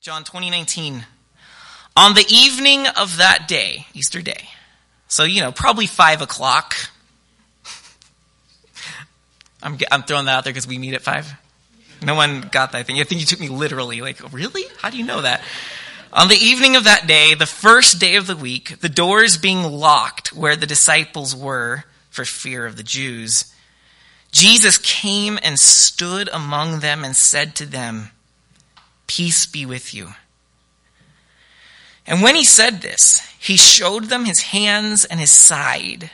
John 2019. On the evening of that day, Easter Day, so, you know, probably 5 o'clock. I'm, I'm throwing that out there because we meet at 5. No one got that thing. I think you took me literally. Like, really? How do you know that? On the evening of that day, the first day of the week, the doors being locked where the disciples were for fear of the Jews, Jesus came and stood among them and said to them, Peace be with you. And when he said this, he showed them his hands and his side.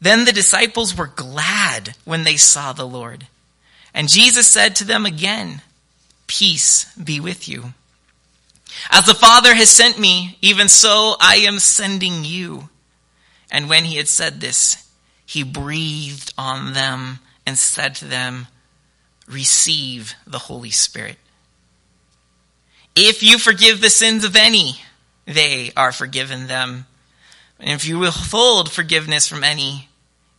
Then the disciples were glad when they saw the Lord. And Jesus said to them again, Peace be with you. As the Father has sent me, even so I am sending you. And when he had said this, he breathed on them and said to them, Receive the Holy Spirit. If you forgive the sins of any, they are forgiven them. And if you withhold forgiveness from any,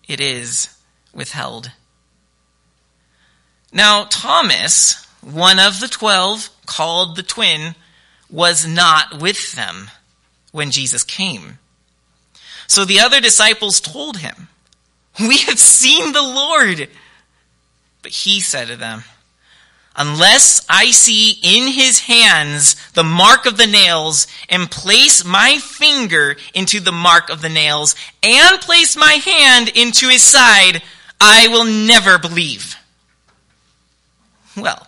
it is withheld. Now, Thomas, one of the twelve, called the twin, was not with them when Jesus came. So the other disciples told him, We have seen the Lord. But he said to them, unless I see in his hands the mark of the nails and place my finger into the mark of the nails and place my hand into his side, I will never believe. Well,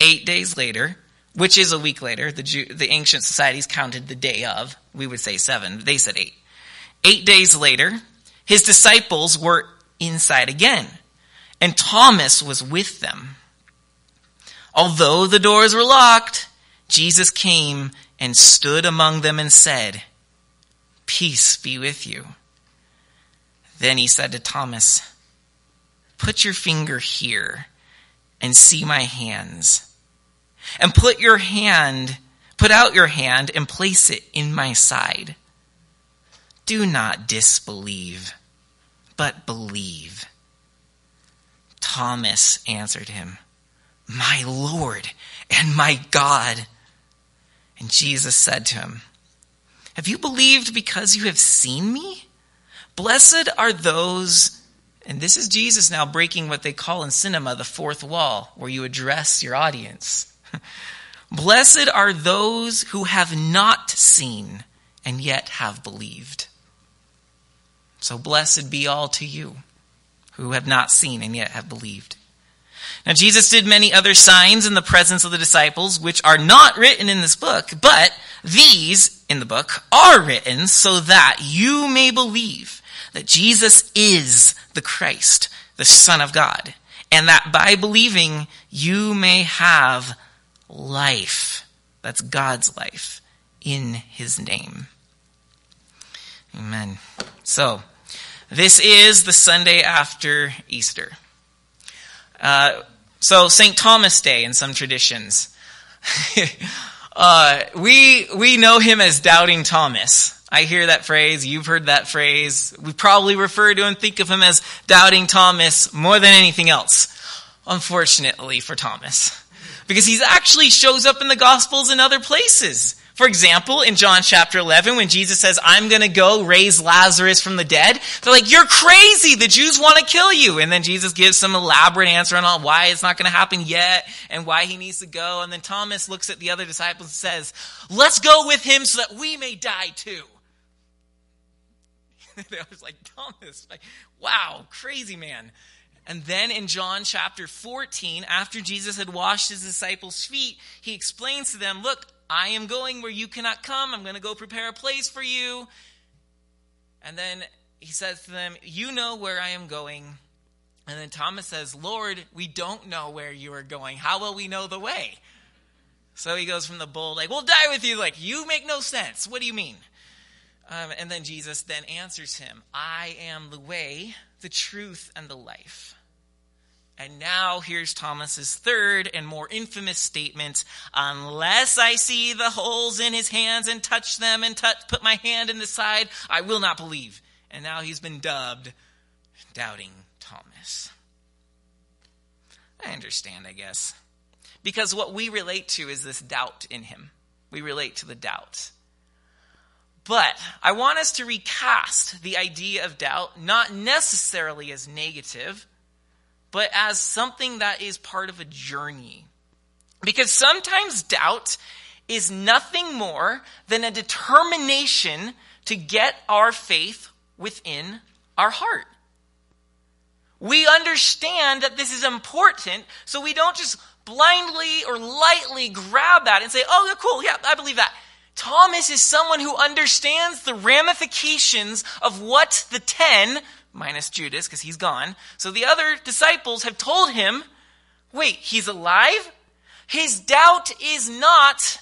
eight days later, which is a week later, the, Jew, the ancient societies counted the day of, we would say seven, they said eight. Eight days later, his disciples were inside again, and Thomas was with them. Although the doors were locked, Jesus came and stood among them and said, Peace be with you. Then he said to Thomas, Put your finger here and see my hands. And put your hand, put out your hand and place it in my side. Do not disbelieve, but believe. Thomas answered him, my Lord and my God. And Jesus said to him, Have you believed because you have seen me? Blessed are those, and this is Jesus now breaking what they call in cinema the fourth wall, where you address your audience. Blessed are those who have not seen and yet have believed. So blessed be all to you who have not seen and yet have believed. Now, Jesus did many other signs in the presence of the disciples, which are not written in this book, but these in the book are written so that you may believe that Jesus is the Christ, the Son of God, and that by believing you may have life. That's God's life in his name. Amen. So, this is the Sunday after Easter. Uh, so St. Thomas Day in some traditions. uh, we, we know him as Doubting Thomas. I hear that phrase. You've heard that phrase. We probably refer to and think of him as Doubting Thomas more than anything else. Unfortunately for Thomas. Because he actually shows up in the Gospels in other places. For example, in John chapter 11, when Jesus says, I'm going to go raise Lazarus from the dead, they're like, You're crazy. The Jews want to kill you. And then Jesus gives some elaborate answer on why it's not going to happen yet and why he needs to go. And then Thomas looks at the other disciples and says, Let's go with him so that we may die too. I was like, Thomas, like, wow, crazy man. And then in John chapter 14, after Jesus had washed his disciples' feet, he explains to them, Look, I am going where you cannot come. I'm going to go prepare a place for you. And then he says to them, You know where I am going. And then Thomas says, Lord, we don't know where you are going. How will we know the way? So he goes from the bull, like, We'll die with you. Like, you make no sense. What do you mean? Um, and then Jesus then answers him, I am the way, the truth, and the life. And now here's Thomas's third and more infamous statement unless I see the holes in his hands and touch them and touch, put my hand in the side, I will not believe. And now he's been dubbed Doubting Thomas. I understand, I guess. because what we relate to is this doubt in him. We relate to the doubt. But I want us to recast the idea of doubt, not necessarily as negative, but as something that is part of a journey. Because sometimes doubt is nothing more than a determination to get our faith within our heart. We understand that this is important, so we don't just blindly or lightly grab that and say, oh, yeah, cool, yeah, I believe that. Thomas is someone who understands the ramifications of what the ten, minus Judas, because he's gone, so the other disciples have told him, wait, he's alive? His doubt is not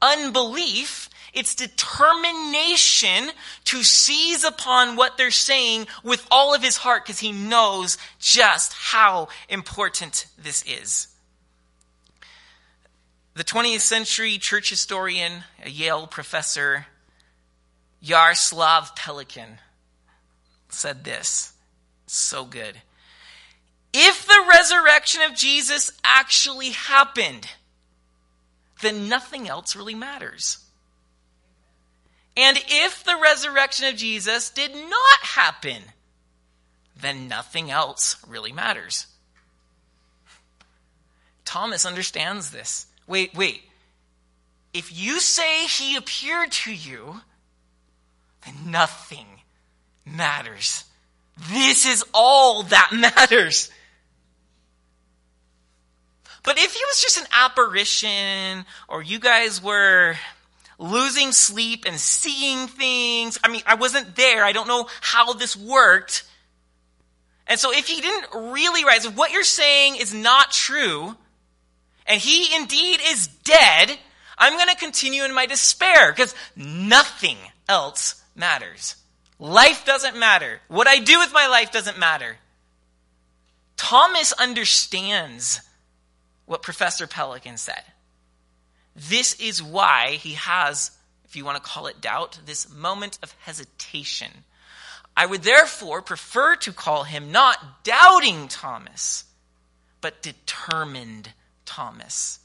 unbelief, it's determination to seize upon what they're saying with all of his heart because he knows just how important this is. The 20th century church historian, a Yale professor, Jaroslav Pelikan, said this. So good. If the resurrection of Jesus actually happened, then nothing else really matters. And if the resurrection of Jesus did not happen, then nothing else really matters. Thomas understands this. Wait, wait. If you say he appeared to you, then nothing matters. This is all that matters. But if he was just an apparition, or you guys were losing sleep and seeing things, I mean, I wasn't there. I don't know how this worked. And so if he didn't really rise, if what you're saying is not true, and he indeed is dead, I'm going to continue in my despair because nothing else matters. Life doesn't matter. What I do with my life doesn't matter. Thomas understands what Professor Pelikan said. This is why he has, if you want to call it doubt, this moment of hesitation. I would therefore prefer to call him not doubting Thomas, but determined Thomas.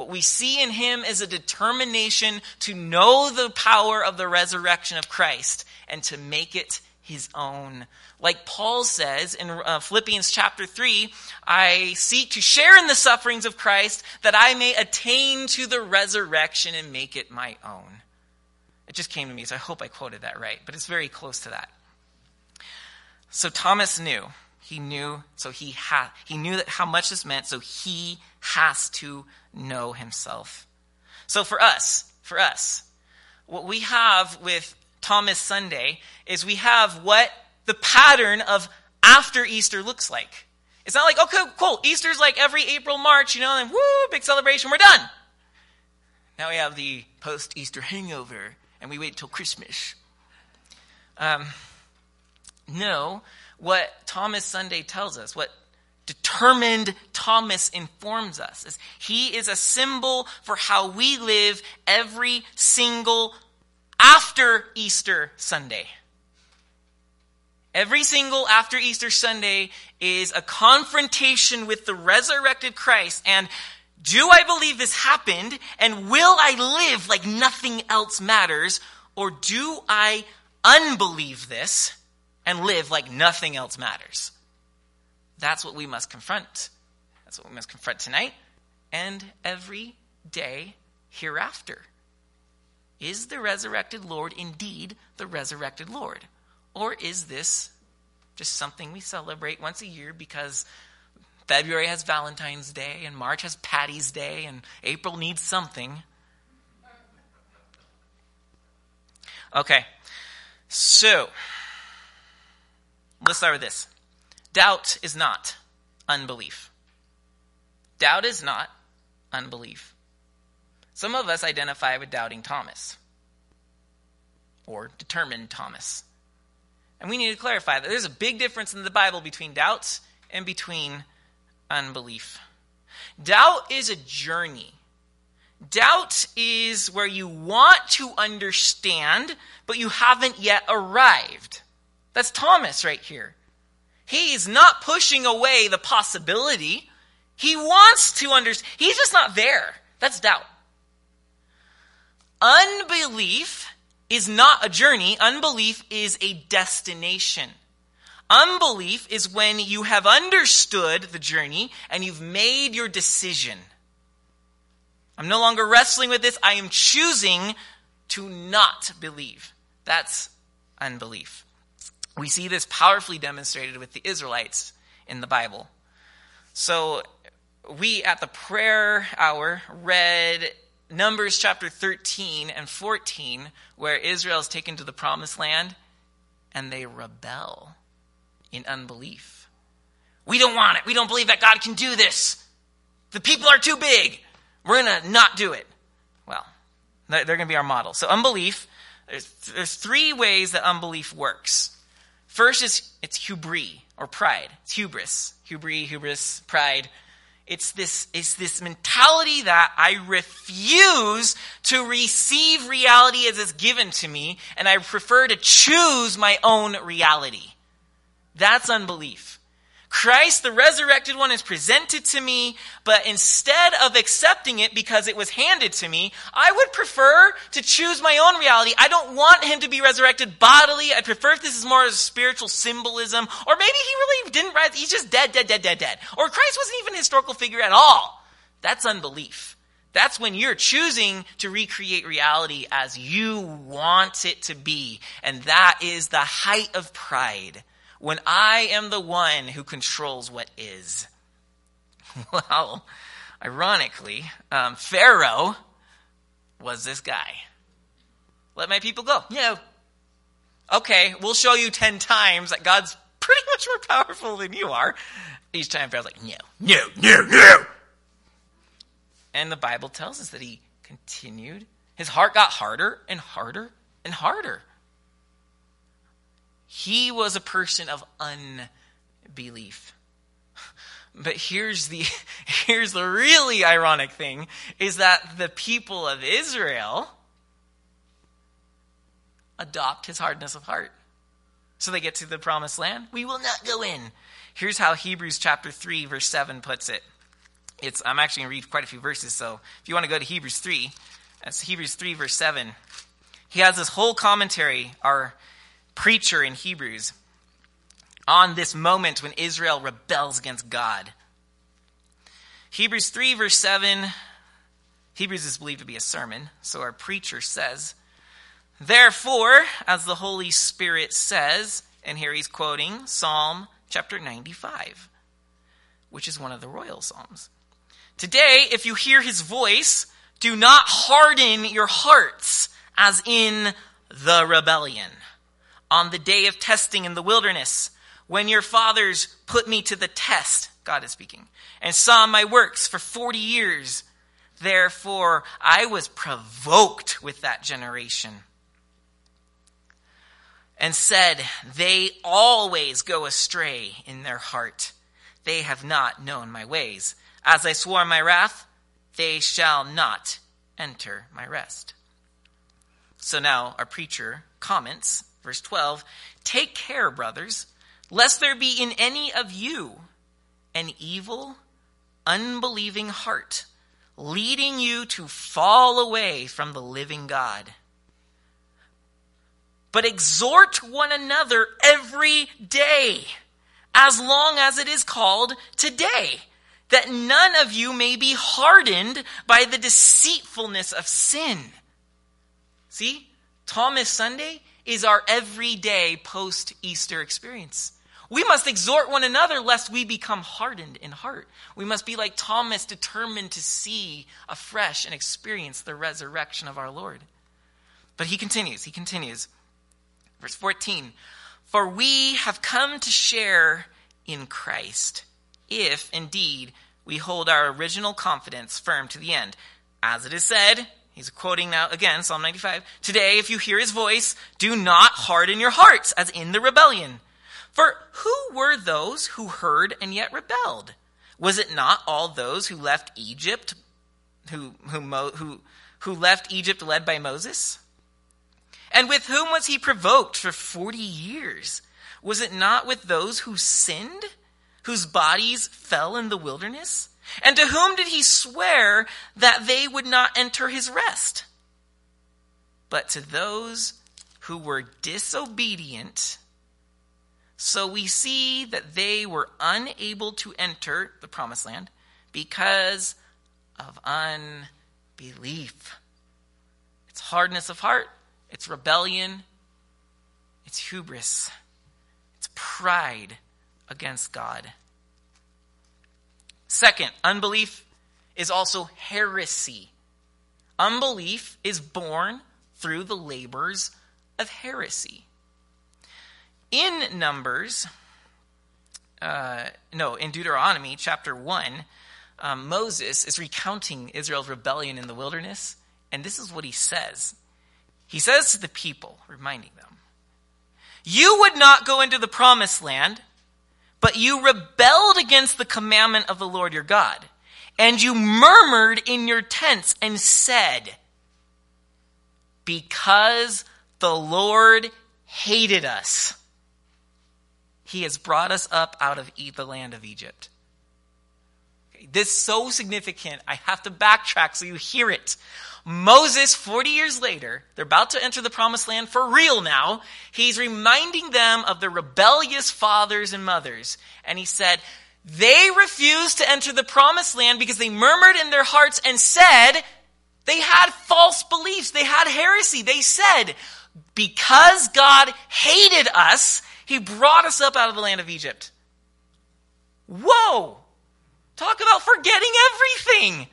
What we see in him is a determination to know the power of the resurrection of Christ and to make it his own. Like Paul says in uh, Philippians chapter 3, I seek to share in the sufferings of Christ that I may attain to the resurrection and make it my own. It just came to me, so I hope I quoted that right, but it's very close to that. So Thomas knew. He knew, so he had, he knew that how much this meant, so he has to know himself. So for us, for us, what we have with Thomas Sunday is we have what the pattern of after Easter looks like. It's not like, okay, cool, Easter's like every April, March, you know, and woo, big celebration, we're done. Now we have the post Easter hangover, and we wait till Christmas. Um, no, what Thomas Sunday tells us, what determined Thomas informs us, is he is a symbol for how we live every single after Easter Sunday. Every single after Easter Sunday is a confrontation with the resurrected Christ. And do I believe this happened? And will I live like nothing else matters? Or do I unbelieve this and live like nothing else matters? That's what we must confront. That's what we must confront tonight and every day hereafter. Is the resurrected Lord indeed the resurrected Lord? Or is this just something we celebrate once a year because February has Valentine's Day and March has Patty's Day and April needs something? Okay, so let's start with this. Doubt is not unbelief. Doubt is not unbelief. Some of us identify with doubting Thomas or determined Thomas. And we need to clarify that there's a big difference in the Bible between doubts and between unbelief. Doubt is a journey. Doubt is where you want to understand, but you haven't yet arrived. That's Thomas right here. He's not pushing away the possibility. He wants to understand. He's just not there. That's doubt. Unbelief is not a journey, unbelief is a destination. Unbelief is when you have understood the journey and you've made your decision. I'm no longer wrestling with this. I am choosing to not believe. That's unbelief. We see this powerfully demonstrated with the Israelites in the Bible. So, we at the prayer hour read Numbers chapter 13 and 14, where Israel is taken to the promised land and they rebel in unbelief. We don't want it. We don't believe that God can do this. The people are too big. We're going to not do it. Well, they're going to be our model. So, unbelief, there's, there's three ways that unbelief works. First is it's hubris or pride. It's hubris. Hubris, hubris, pride. It's this, it's this mentality that I refuse to receive reality as it's given to me, and I prefer to choose my own reality. That's unbelief. Christ, the resurrected one, is presented to me, but instead of accepting it because it was handed to me, I would prefer to choose my own reality. I don't want him to be resurrected bodily. I prefer if this is more of a spiritual symbolism. Or maybe he really didn't rise. He's just dead, dead, dead, dead, dead. Or Christ wasn't even a historical figure at all. That's unbelief. That's when you're choosing to recreate reality as you want it to be. And that is the height of pride when I am the one who controls what is. Well, ironically, um, Pharaoh was this guy. Let my people go. No. Okay, we'll show you ten times that God's pretty much more powerful than you are. Each time Pharaoh's like, no, no, no, no. And the Bible tells us that he continued. His heart got harder and harder and harder. He was a person of unbelief. But here's the here's the really ironic thing is that the people of Israel adopt his hardness of heart. So they get to the promised land, we will not go in. Here's how Hebrews chapter 3 verse 7 puts it. It's I'm actually going to read quite a few verses, so if you want to go to Hebrews 3, that's Hebrews 3 verse 7. He has this whole commentary our preacher in Hebrews on this moment when Israel rebels against God. Hebrews 3, verse 7, Hebrews is believed to be a sermon, so our preacher says, Therefore, as the Holy Spirit says, and here he's quoting Psalm chapter 95, which is one of the royal Psalms. Today, if you hear his voice, do not harden your hearts as in the rebellion on the day of testing in the wilderness, when your fathers put me to the test, God is speaking, and saw my works for 40 years. Therefore, I was provoked with that generation and said, They always go astray in their heart. They have not known my ways. As I swore my wrath, they shall not enter my rest. So now our preacher comments Verse 12 Take care, brothers, lest there be in any of you an evil, unbelieving heart, leading you to fall away from the living God. But exhort one another every day, as long as it is called today, that none of you may be hardened by the deceitfulness of sin. See, Thomas Sunday is our everyday post Easter experience. We must exhort one another lest we become hardened in heart. We must be like Thomas, determined to see afresh and experience the resurrection of our Lord. But he continues, he continues. Verse 14 For we have come to share in Christ, if indeed we hold our original confidence firm to the end. As it is said, He's quoting now again Psalm 95. Today, if you hear his voice, do not harden your hearts as in the rebellion. For who were those who heard and yet rebelled? Was it not all those who left Egypt, who, who, who, who left Egypt led by Moses? And with whom was he provoked for 40 years? Was it not with those who sinned, whose bodies fell in the wilderness? And to whom did he swear that they would not enter his rest? But to those who were disobedient. So we see that they were unable to enter the promised land because of unbelief. It's hardness of heart, it's rebellion, it's hubris, it's pride against God. Second, unbelief is also heresy. Unbelief is born through the labors of heresy. In Numbers, uh, no, in Deuteronomy chapter 1, um, Moses is recounting Israel's rebellion in the wilderness, and this is what he says. He says to the people, reminding them, You would not go into the promised land, but you rebelled against the commandment of the Lord your God, and you murmured in your tents and said, Because the Lord hated us, he has brought us up out of the land of Egypt. This is so significant. I have to backtrack so you hear it. Moses, 40 years later, they're about to enter the promised land for real now. He's reminding them of their rebellious fathers and mothers. And he said, they refused to enter the promised land because they murmured in their hearts and said, they had false beliefs. They had heresy. They said, because God hated us, he brought us up out of the land of Egypt. Whoa! Talk about forgetting everything.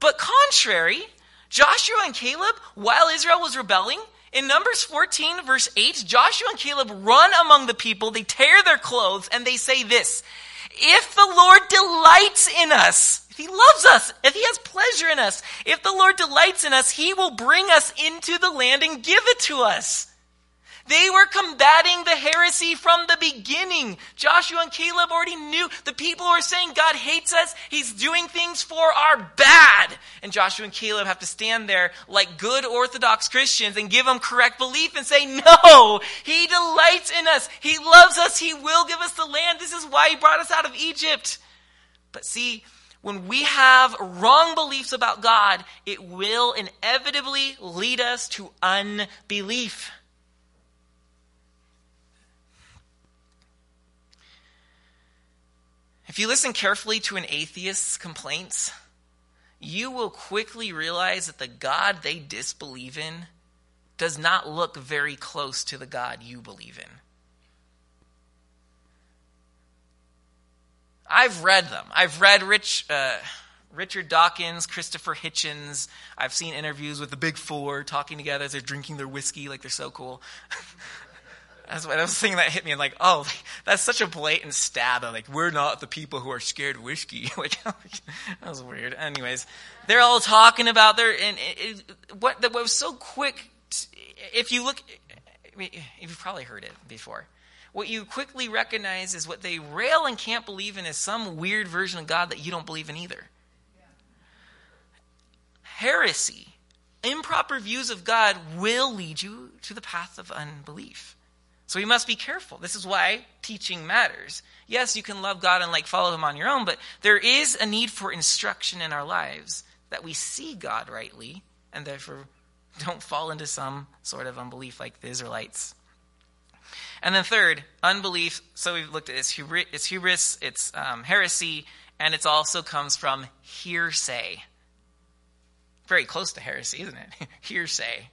But contrary, Joshua and Caleb, while Israel was rebelling, in Numbers 14, verse 8, Joshua and Caleb run among the people, they tear their clothes, and they say this If the Lord delights in us, if he loves us, if he has pleasure in us, if the Lord delights in us, he will bring us into the land and give it to us. They were combating the heresy from the beginning. Joshua and Caleb already knew the people who are saying God hates us, he's doing things for our bad. And Joshua and Caleb have to stand there like good Orthodox Christians and give them correct belief and say, no, he delights in us. He loves us. He will give us the land. This is why he brought us out of Egypt. But see, when we have wrong beliefs about God, it will inevitably lead us to unbelief. If you listen carefully to an atheist's complaints, you will quickly realize that the God they disbelieve in does not look very close to the God you believe in. I've read them. I've read Rich, uh, Richard Dawkins, Christopher Hitchens. I've seen interviews with the Big Four talking together as they're drinking their whiskey like they're so cool. That's what I was thinking that hit me. and like, oh, that's such a blatant stab. Of, like, we're not the people who are scared of whiskey. like, that was weird. Anyways, they're all talking about their and it, it, what, what was so quick. If you look, I mean, you've probably heard it before. What you quickly recognize is what they rail and can't believe in is some weird version of God that you don't believe in either. Heresy, improper views of God will lead you to the path of unbelief. So we must be careful. This is why teaching matters. Yes, you can love God and like follow him on your own, but there is a need for instruction in our lives that we see God rightly and therefore don't fall into some sort of unbelief like the Israelites. And then third, unbelief. So we've looked at this. It's hubris, it's um, heresy, and it also comes from hearsay. Very close to heresy, isn't it? hearsay.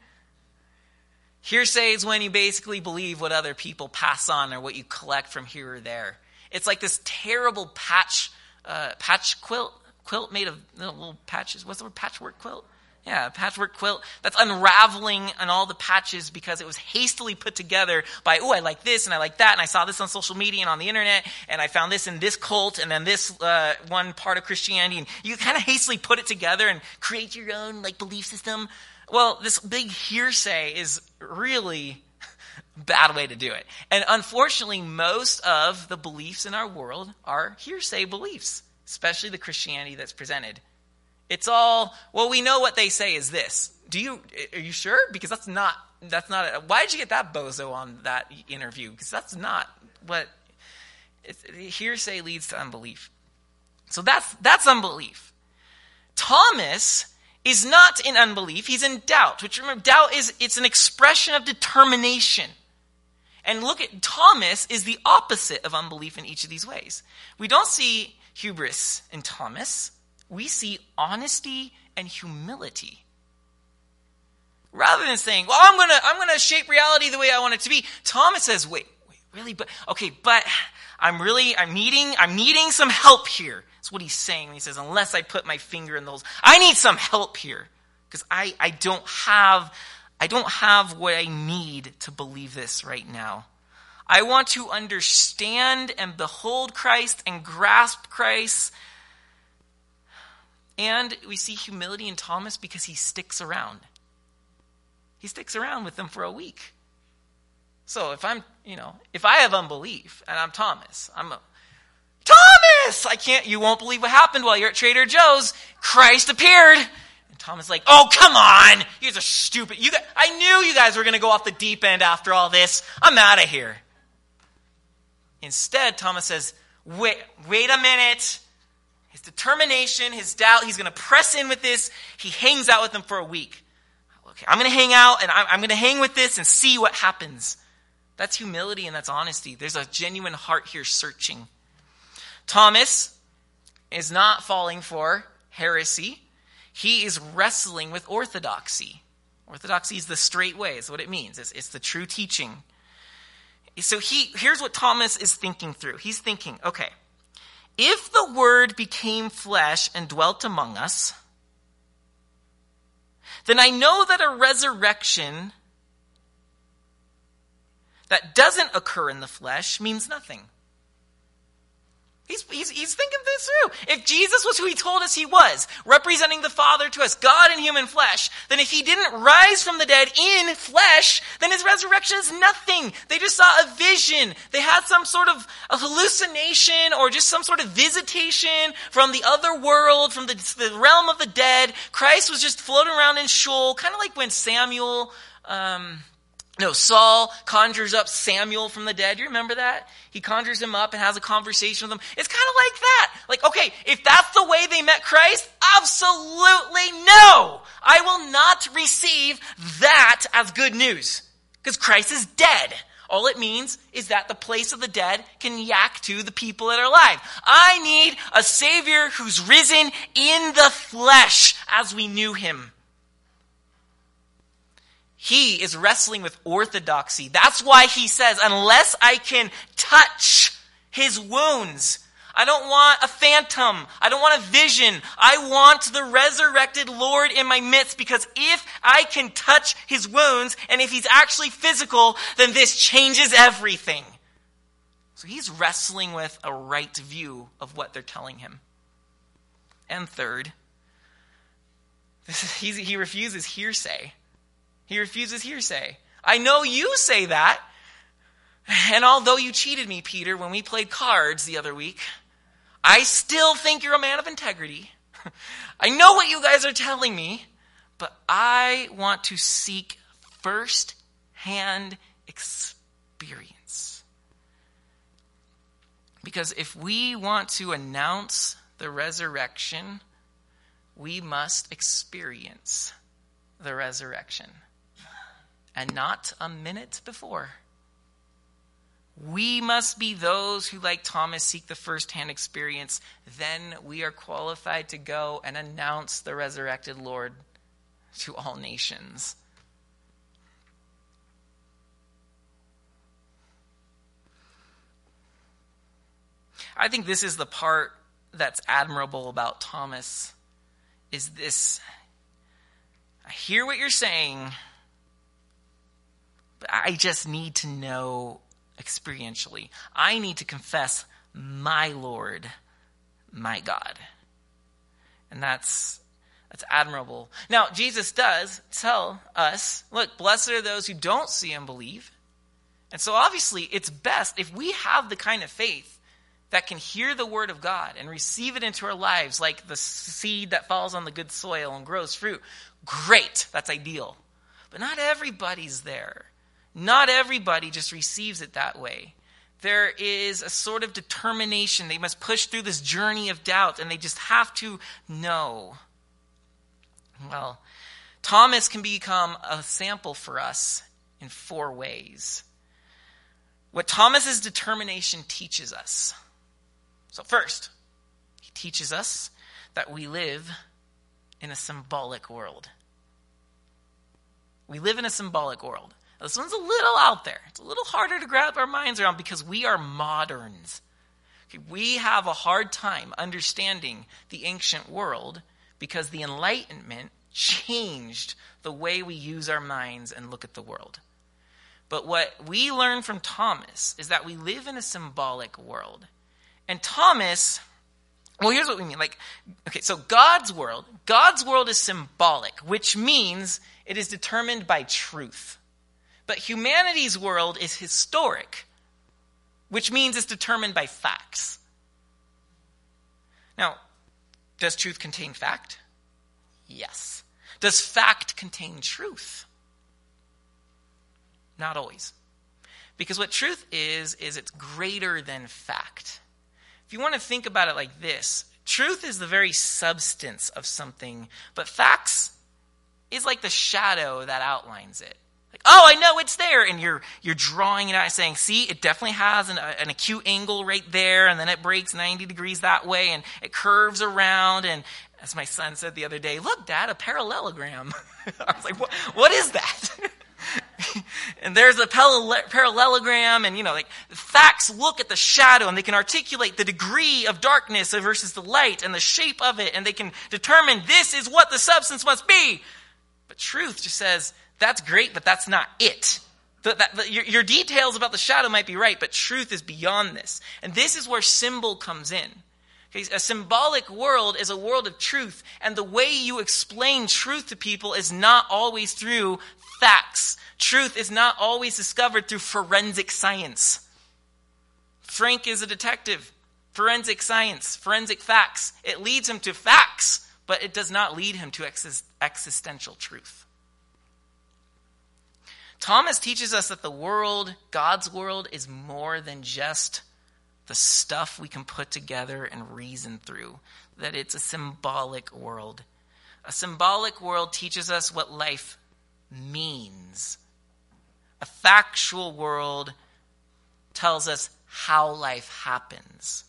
Hearsay is when you basically believe what other people pass on or what you collect from here or there. It's like this terrible patch, uh, patch quilt, quilt made of little patches. What's the word? Patchwork quilt? Yeah, patchwork quilt that's unraveling on all the patches because it was hastily put together by, oh, I like this and I like that, and I saw this on social media and on the internet, and I found this in this cult and then this uh, one part of Christianity, and you kind of hastily put it together and create your own like belief system. Well, this big hearsay is really bad way to do it. And unfortunately, most of the beliefs in our world are hearsay beliefs, especially the Christianity that's presented. It's all, well, we know what they say is this. Do you, are you sure? Because that's not, that's not, a, why did you get that bozo on that interview? Because that's not what, hearsay leads to unbelief. So that's, that's unbelief. Thomas is not in unbelief, he's in doubt, which remember, doubt is, it's an expression of determination. And look at, Thomas is the opposite of unbelief in each of these ways. We don't see hubris in Thomas, we see honesty and humility. Rather than saying, well, I'm gonna, I'm gonna shape reality the way I want it to be, Thomas says, wait, really? But, okay, but I'm really, I'm needing, I'm needing some help here. That's what he's saying when he says, unless I put my finger in those, I need some help here. Because I, I don't have, I don't have what I need to believe this right now. I want to understand and behold Christ and grasp Christ. And we see humility in Thomas because he sticks around. He sticks around with them for a week. So if I'm, you know, if I have unbelief and I'm Thomas, I'm a Thomas! I can't, you won't believe what happened while you're at Trader Joe's. Christ appeared. And Thomas like, oh, come on! You guys are stupid. You guys, I knew you guys were going to go off the deep end after all this. I'm out of here. Instead, Thomas says, wait, wait a minute. His determination, his doubt, he's going to press in with this. He hangs out with them for a week. Okay, I'm going to hang out and I'm, I'm going to hang with this and see what happens. That's humility and that's honesty. There's a genuine heart here searching. Thomas is not falling for heresy. He is wrestling with orthodoxy. Orthodoxy is the straight way, is what it means. It's, it's the true teaching. So he, here's what Thomas is thinking through. He's thinking, okay, if the Word became flesh and dwelt among us, then I know that a resurrection that doesn't occur in the flesh means nothing. He's, he's, he's thinking this through. If Jesus was who he told us he was, representing the Father to us, God in human flesh, then if he didn't rise from the dead in flesh, then his resurrection is nothing. They just saw a vision. They had some sort of a hallucination or just some sort of visitation from the other world, from the, the realm of the dead. Christ was just floating around in Sheol, kind of like when Samuel, um, no, Saul conjures up Samuel from the dead. You remember that? He conjures him up and has a conversation with him. It's kind of like that. Like, okay, if that's the way they met Christ, absolutely no. I will not receive that as good news. Because Christ is dead. All it means is that the place of the dead can yak to the people that are alive. I need a Savior who's risen in the flesh as we knew him. He is wrestling with orthodoxy. That's why he says, unless I can touch his wounds, I don't want a phantom. I don't want a vision. I want the resurrected Lord in my midst because if I can touch his wounds and if he's actually physical, then this changes everything. So he's wrestling with a right view of what they're telling him. And third, he refuses hearsay. He refuses hearsay. I know you say that. And although you cheated me, Peter, when we played cards the other week, I still think you're a man of integrity. I know what you guys are telling me, but I want to seek first hand experience. Because if we want to announce the resurrection, we must experience the resurrection and not a minute before. We must be those who, like Thomas, seek the firsthand experience. Then we are qualified to go and announce the resurrected Lord to all nations. I think this is the part that's admirable about Thomas is this I hear what you're saying I just need to know experientially. I need to confess my Lord, my God. And that's that's admirable. Now, Jesus does tell us, look, blessed are those who don't see and believe. And so obviously, it's best if we have the kind of faith that can hear the word of God and receive it into our lives like the seed that falls on the good soil and grows fruit. Great, that's ideal. But not everybody's there. Not everybody just receives it that way. there is a sort of determination. They must push through this journey of doubt, and they just have to know. Well, Thomas can become a sample for us in four ways. What Thomas's determination teaches us. So, first, he teaches us that we live in a symbolic world. We live in a symbolic world. This one's a little out there. It's a little harder to grab our minds around because we are moderns. Okay, we have a hard time understanding the ancient world because the Enlightenment changed the way we use our minds and look at the world. But what we learn from Thomas is that we live in a symbolic world. And Thomas, well, here's what we mean. Like, okay, so God's world, God's world is symbolic, which means it is determined by truth. But humanity's world is historic, which means it's determined by facts. Now, does truth contain fact? Yes. Does fact contain truth? Not always. Because what truth is, is it's greater than fact. If you want to think about it like this, truth is the very substance of something, but facts is like the shadow that outlines it. Like, oh, I know it's there, and you're you're drawing it out and saying, see, it definitely has an, an acute angle right there, and then it breaks 90 degrees that way, and it curves around, and as my son said the other day, look, Dad, a parallelogram. I was like, what, what is that? and there's a parallelogram, and you know, like facts look at the shadow and they can articulate the degree of darkness versus the light and the shape of it, and they can determine this is what the substance must be. But truth just says that's great, but that's not it. The, that, the, your, your details about the shadow might be right, but truth is beyond this. And this is where symbol comes in. Okay, a symbolic world is a world of truth, and the way you explain truth to people is not always through facts. Truth is not always discovered through forensic science. Frank is a detective. Forensic science, forensic facts. It leads him to facts, but it does not lead him to existential truth. Thomas teaches us that the world, God's world, is more than just the stuff we can put together and reason through, that it's a symbolic world. A symbolic world teaches us what life means. A factual world tells us how life happens.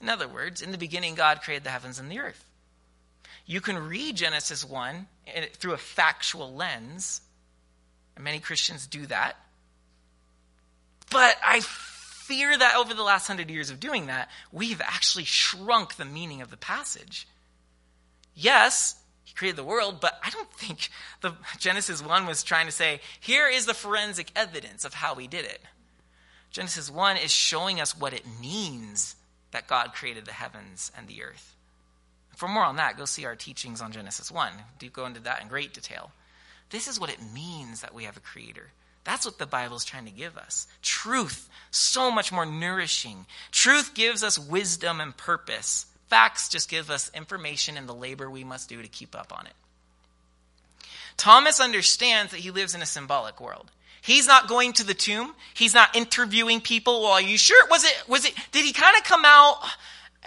In other words, in the beginning, God created the heavens and the earth. You can read Genesis 1 eh, through a factual lens, and many Christians do that. But I fear that over the last hundred years of doing that, we've actually shrunk the meaning of the passage. Yes, he created the world, but I don't think the Genesis 1 was trying to say, here is the forensic evidence of how we did it. Genesis 1 is showing us what it means that God created the heavens and the earth. For more on that, go see our teachings on Genesis 1. Do go into that in great detail. This is what it means that we have a creator. That's what the Bible is trying to give us. Truth, so much more nourishing. Truth gives us wisdom and purpose. Facts just give us information and the labor we must do to keep up on it. Thomas understands that he lives in a symbolic world. He's not going to the tomb. He's not interviewing people. Well, are you sure? Was it, was it, did he kind of come out?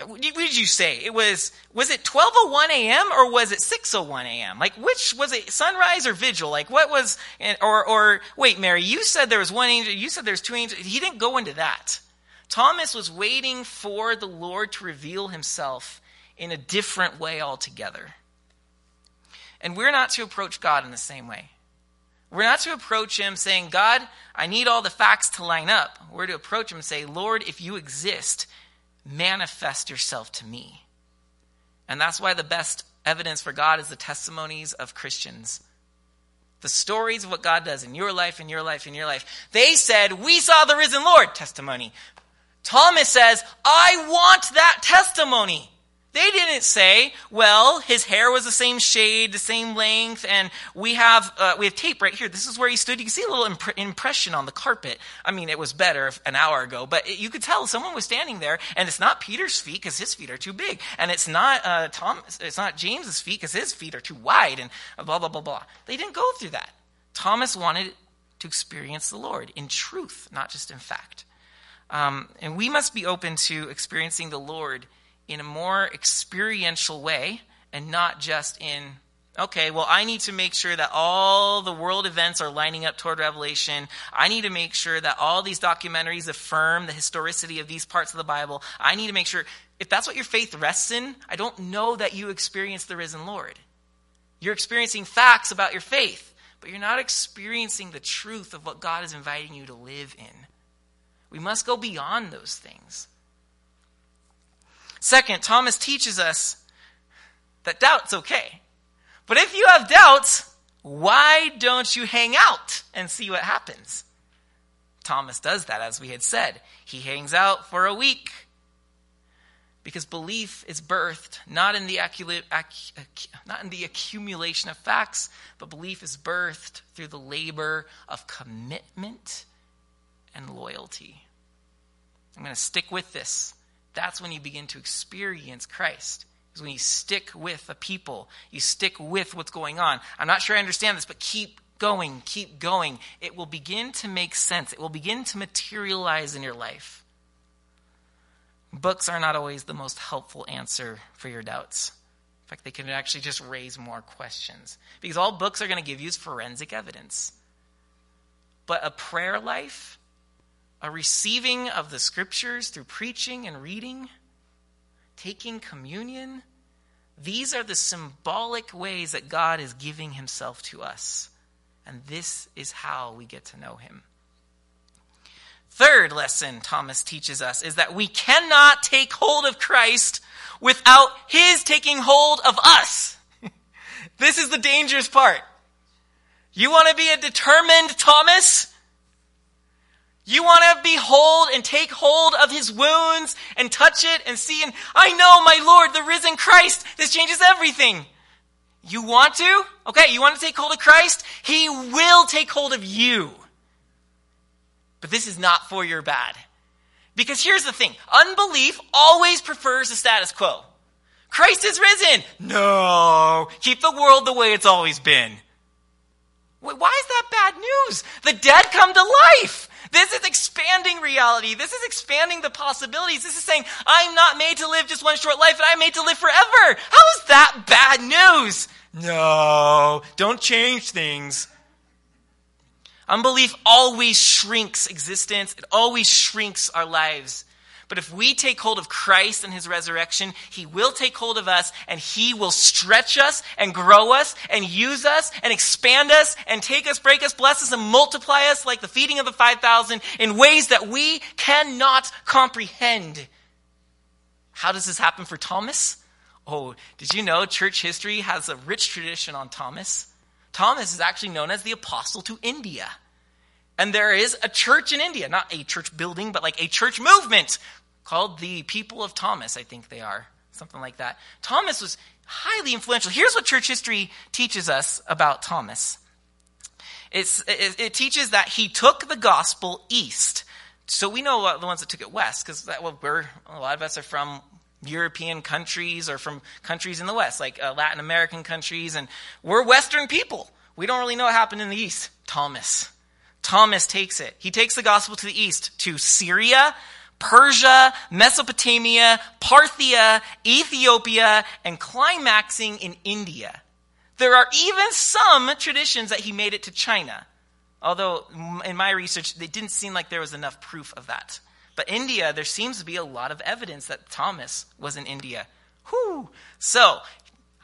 What did you say? It was, was it 12.01 a.m. or was it 6.01 a.m.? Like, which, was it sunrise or vigil? Like, what was, or, or, wait, Mary, you said there was one angel, you said there's two angels. He didn't go into that. Thomas was waiting for the Lord to reveal himself in a different way altogether. And we're not to approach God in the same way. We're not to approach him saying, God, I need all the facts to line up. We're to approach him and say, Lord, if you exist, manifest yourself to me. And that's why the best evidence for God is the testimonies of Christians. The stories of what God does in your life, in your life, in your life. They said, We saw the risen Lord testimony. Thomas says, I want that testimony. They didn't say, well, his hair was the same shade, the same length, and we have uh, we have tape right here. This is where he stood. You can see a little imp- impression on the carpet. I mean, it was better an hour ago, but it, you could tell someone was standing there, and it's not Peter's feet because his feet are too big, and it's not uh, Tom, it's not James's feet because his feet are too wide, and blah blah blah blah. They didn't go through that. Thomas wanted to experience the Lord in truth, not just in fact. Um, and we must be open to experiencing the Lord in a more experiential way and not just in, okay, well, I need to make sure that all the world events are lining up toward Revelation. I need to make sure that all these documentaries affirm the historicity of these parts of the Bible. I need to make sure, if that's what your faith rests in, I don't know that you experience the risen Lord. You're experiencing facts about your faith, but you're not experiencing the truth of what God is inviting you to live in. We must go beyond those things. Second, Thomas teaches us that doubt's okay. But if you have doubts, why don't you hang out and see what happens? Thomas does that, as we had said. He hangs out for a week because belief is birthed not in the, not in the accumulation of facts, but belief is birthed through the labor of commitment and loyalty. I'm going to stick with this. That's when you begin to experience Christ. Is when you stick with a people, you stick with what's going on. I'm not sure I understand this, but keep going, keep going. It will begin to make sense. It will begin to materialize in your life. Books are not always the most helpful answer for your doubts. In fact, they can actually just raise more questions. Because all books are going to give you is forensic evidence. But a prayer life a receiving of the scriptures through preaching and reading, taking communion. These are the symbolic ways that God is giving himself to us. And this is how we get to know him. Third lesson Thomas teaches us is that we cannot take hold of Christ without his taking hold of us. this is the dangerous part. You want to be a determined Thomas? You want to behold and take hold of his wounds and touch it and see and I know my Lord, the risen Christ. This changes everything. You want to? Okay, you want to take hold of Christ? He will take hold of you. But this is not for your bad. Because here's the thing. Unbelief always prefers the status quo. Christ is risen. No. Keep the world the way it's always been. Why is that bad news? The dead come to life. This is expanding reality. This is expanding the possibilities. This is saying, I'm not made to live just one short life, and I'm made to live forever. How is that bad news? No, don't change things. Unbelief always shrinks existence, it always shrinks our lives. But if we take hold of Christ and his resurrection, he will take hold of us and he will stretch us and grow us and use us and expand us and take us, break us, bless us, and multiply us like the feeding of the 5,000 in ways that we cannot comprehend. How does this happen for Thomas? Oh, did you know church history has a rich tradition on Thomas? Thomas is actually known as the apostle to India. And there is a church in India, not a church building, but like a church movement called the People of Thomas, I think they are, something like that. Thomas was highly influential. Here's what church history teaches us about Thomas it, it, teaches that he took the gospel east. So we know the ones that took it west, because well, we're, a lot of us are from European countries or from countries in the West, like uh, Latin American countries, and we're Western people. We don't really know what happened in the East. Thomas. Thomas takes it. He takes the gospel to the east, to Syria, Persia, Mesopotamia, Parthia, Ethiopia, and climaxing in India. There are even some traditions that he made it to China. Although, in my research, it didn't seem like there was enough proof of that. But India, there seems to be a lot of evidence that Thomas was in India. Whew. So,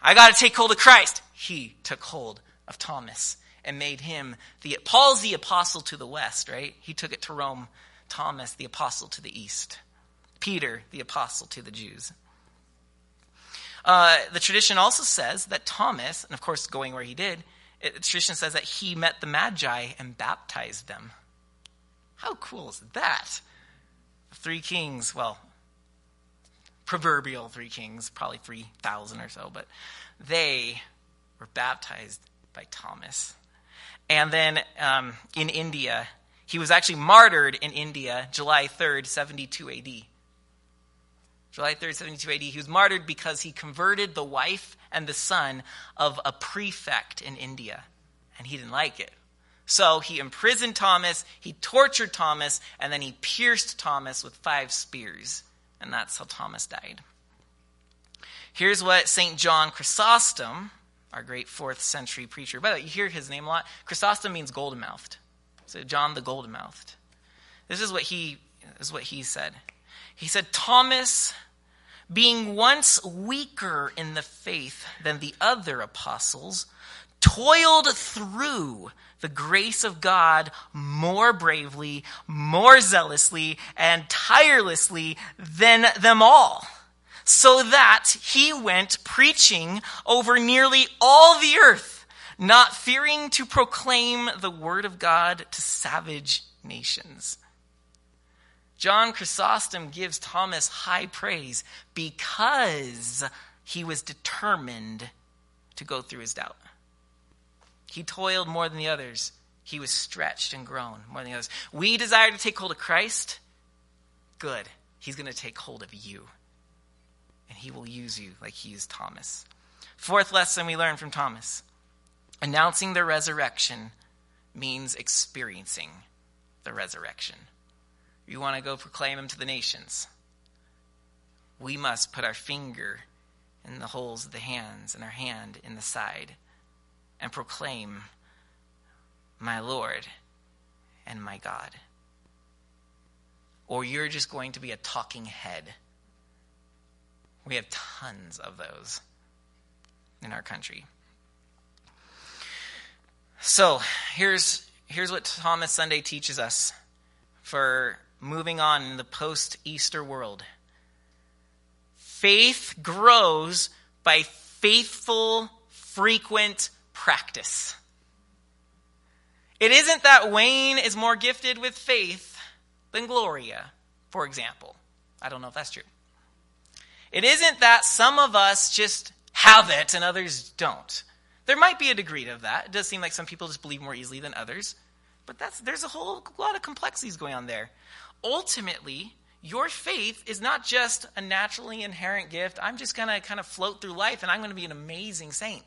I got to take hold of Christ. He took hold of Thomas and made him the Paul's the apostle to the west, right? He took it to Rome. Thomas the apostle to the east. Peter the apostle to the Jews. Uh, the tradition also says that Thomas, and of course going where he did, it, the tradition says that he met the Magi and baptized them. How cool is that? Three kings, well, proverbial three kings, probably 3,000 or so, but they were baptized by Thomas. And then um, in India, he was actually martyred in India July 3rd, 72 AD. July 3rd, 72 AD. He was martyred because he converted the wife and the son of a prefect in India. And he didn't like it. So he imprisoned Thomas, he tortured Thomas, and then he pierced Thomas with five spears. And that's how Thomas died. Here's what St. John Chrysostom, our great fourth century preacher, by the way, you hear his name a lot. Chrysostom means golden mouthed. So John the golden mouthed. This is what he is what he said. He said, Thomas, being once weaker in the faith than the other apostles, toiled through the grace of God more bravely, more zealously, and tirelessly than them all, so that he went preaching over nearly all the earth, not fearing to proclaim the word of God to savage nations. John Chrysostom gives Thomas high praise because he was determined to go through his doubt. He toiled more than the others. He was stretched and grown more than the others. We desire to take hold of Christ. Good. He's going to take hold of you. And he will use you like he used Thomas. Fourth lesson we learn from Thomas announcing the resurrection means experiencing the resurrection. You want to go proclaim him to the nations. We must put our finger in the holes of the hands and our hand in the side and proclaim, My Lord and my God. Or you're just going to be a talking head. We have tons of those in our country. So here's, here's what Thomas Sunday teaches us for moving on in the post Easter world. Faith grows by faithful, frequent practice. It isn't that Wayne is more gifted with faith than Gloria, for example. I don't know if that's true. It isn't that some of us just have it and others don't. There might be a degree of that. It does seem like some people just believe more easily than others. But that's, there's a whole lot of complexities going on there. Ultimately, your faith is not just a naturally inherent gift. I'm just going to kind of float through life and I'm going to be an amazing saint.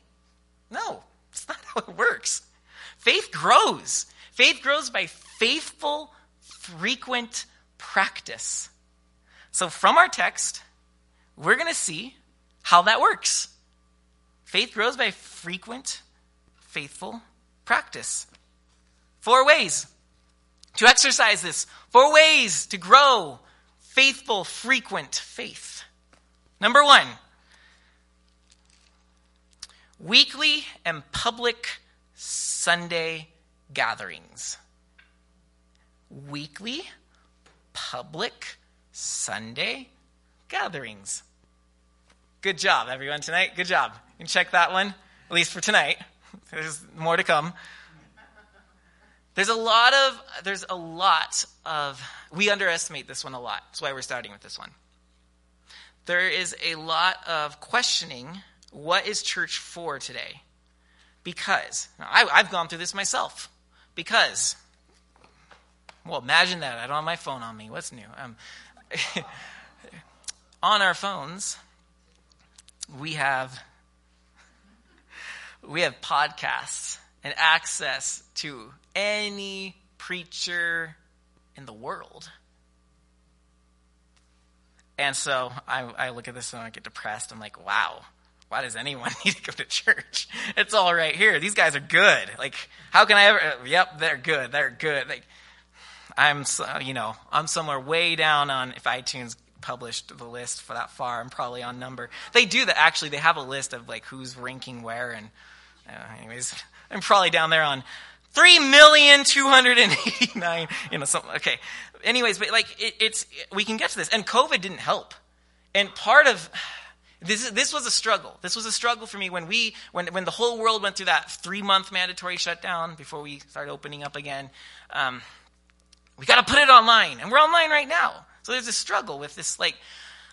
No, it's not how it works. Faith grows. Faith grows by faithful, frequent practice. So, from our text, we're going to see how that works. Faith grows by frequent, faithful practice. Four ways to exercise this, four ways to grow faithful, frequent faith. Number one, weekly and public Sunday gatherings. Weekly, public Sunday gatherings. Good job, everyone, tonight. Good job. You can check that one, at least for tonight. There's more to come. There's a lot of, there's a lot of, we underestimate this one a lot. That's why we're starting with this one. There is a lot of questioning what is church for today? Because, I, I've gone through this myself. Because, well, imagine that. I don't have my phone on me. What's new? Um, on our phones, we have we have podcasts and access to any preacher in the world. And so I, I look at this and I get depressed. I'm like, wow, why does anyone need to go to church? It's all right here. These guys are good. Like, how can I ever? Yep, they're good. They're good. Like, I'm, so you know, I'm somewhere way down on if iTunes published the list for that far. I'm probably on number. They do that actually. They have a list of like who's ranking where, and uh, anyways, I'm probably down there on three million two hundred and eighty nine. You know, something. Okay. Anyways, but like it, it's we can get to this, and COVID didn't help. And part of this, this was a struggle. This was a struggle for me when we, when, when the whole world went through that three month mandatory shutdown before we started opening up again. Um, we got to put it online, and we're online right now. So there's a struggle with this. Like,